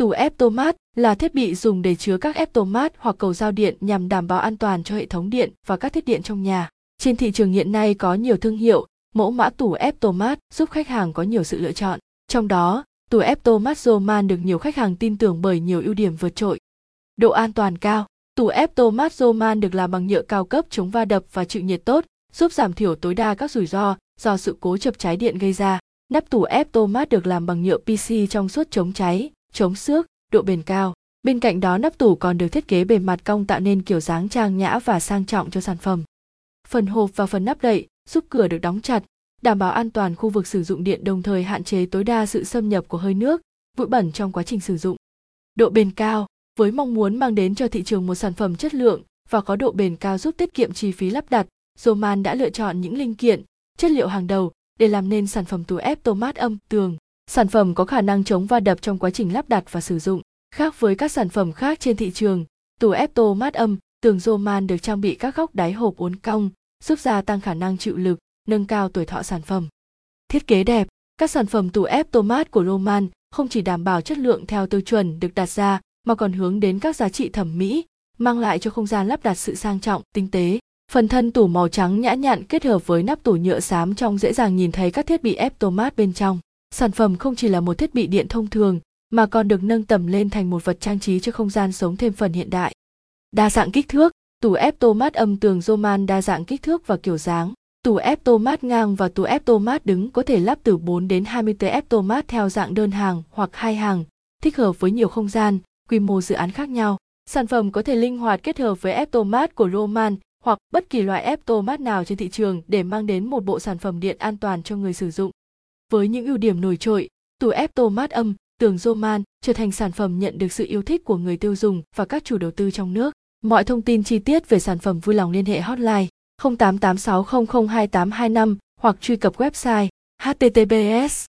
Tủ ép mát là thiết bị dùng để chứa các ép mát hoặc cầu giao điện nhằm đảm bảo an toàn cho hệ thống điện và các thiết điện trong nhà. Trên thị trường hiện nay có nhiều thương hiệu, mẫu mã tủ ép mát giúp khách hàng có nhiều sự lựa chọn. Trong đó, tủ ép mát Roman được nhiều khách hàng tin tưởng bởi nhiều ưu điểm vượt trội. Độ an toàn cao. Tủ ép mát Roman được làm bằng nhựa cao cấp chống va đập và chịu nhiệt tốt, giúp giảm thiểu tối đa các rủi ro do sự cố chập cháy điện gây ra. Nắp tủ ép mát được làm bằng nhựa PC trong suốt chống cháy, chống xước, độ bền cao. Bên cạnh đó nắp tủ còn được thiết kế bề mặt cong tạo nên kiểu dáng trang nhã và sang trọng cho sản phẩm. Phần hộp và phần nắp đậy giúp cửa được đóng chặt, đảm bảo an toàn khu vực sử dụng điện đồng thời hạn chế tối đa sự xâm nhập của hơi nước, bụi bẩn trong quá trình sử dụng. Độ bền cao, với mong muốn mang đến cho thị trường một sản phẩm chất lượng và có độ bền cao giúp tiết kiệm chi phí lắp đặt, Roman đã lựa chọn những linh kiện, chất liệu hàng đầu để làm nên sản phẩm tủ ép tomat âm tường. Sản phẩm có khả năng chống va đập trong quá trình lắp đặt và sử dụng. Khác với các sản phẩm khác trên thị trường, tủ ép tomat âm tường Roman được trang bị các góc đáy hộp uốn cong, giúp gia tăng khả năng chịu lực, nâng cao tuổi thọ sản phẩm. Thiết kế đẹp, các sản phẩm tủ ép tomat của Roman không chỉ đảm bảo chất lượng theo tiêu chuẩn được đặt ra mà còn hướng đến các giá trị thẩm mỹ, mang lại cho không gian lắp đặt sự sang trọng, tinh tế. Phần thân tủ màu trắng nhã nhặn kết hợp với nắp tủ nhựa xám trong dễ dàng nhìn thấy các thiết bị ép tomat bên trong. Sản phẩm không chỉ là một thiết bị điện thông thường mà còn được nâng tầm lên thành một vật trang trí cho không gian sống thêm phần hiện đại. Đa dạng kích thước, tủ ép tô mát âm tường Roman đa dạng kích thước và kiểu dáng. Tủ ép tô mát ngang và tủ ép tô mát đứng có thể lắp từ 4 đến 20 tê ép tô mát theo dạng đơn hàng hoặc hai hàng, thích hợp với nhiều không gian, quy mô dự án khác nhau. Sản phẩm có thể linh hoạt kết hợp với ép tô mát của Roman hoặc bất kỳ loại ép tô mát nào trên thị trường để mang đến một bộ sản phẩm điện an toàn cho người sử dụng. Với những ưu điểm nổi trội, tủ ép tô mát âm tường Roman trở thành sản phẩm nhận được sự yêu thích của người tiêu dùng và các chủ đầu tư trong nước. Mọi thông tin chi tiết về sản phẩm vui lòng liên hệ hotline 0886002825 hoặc truy cập website https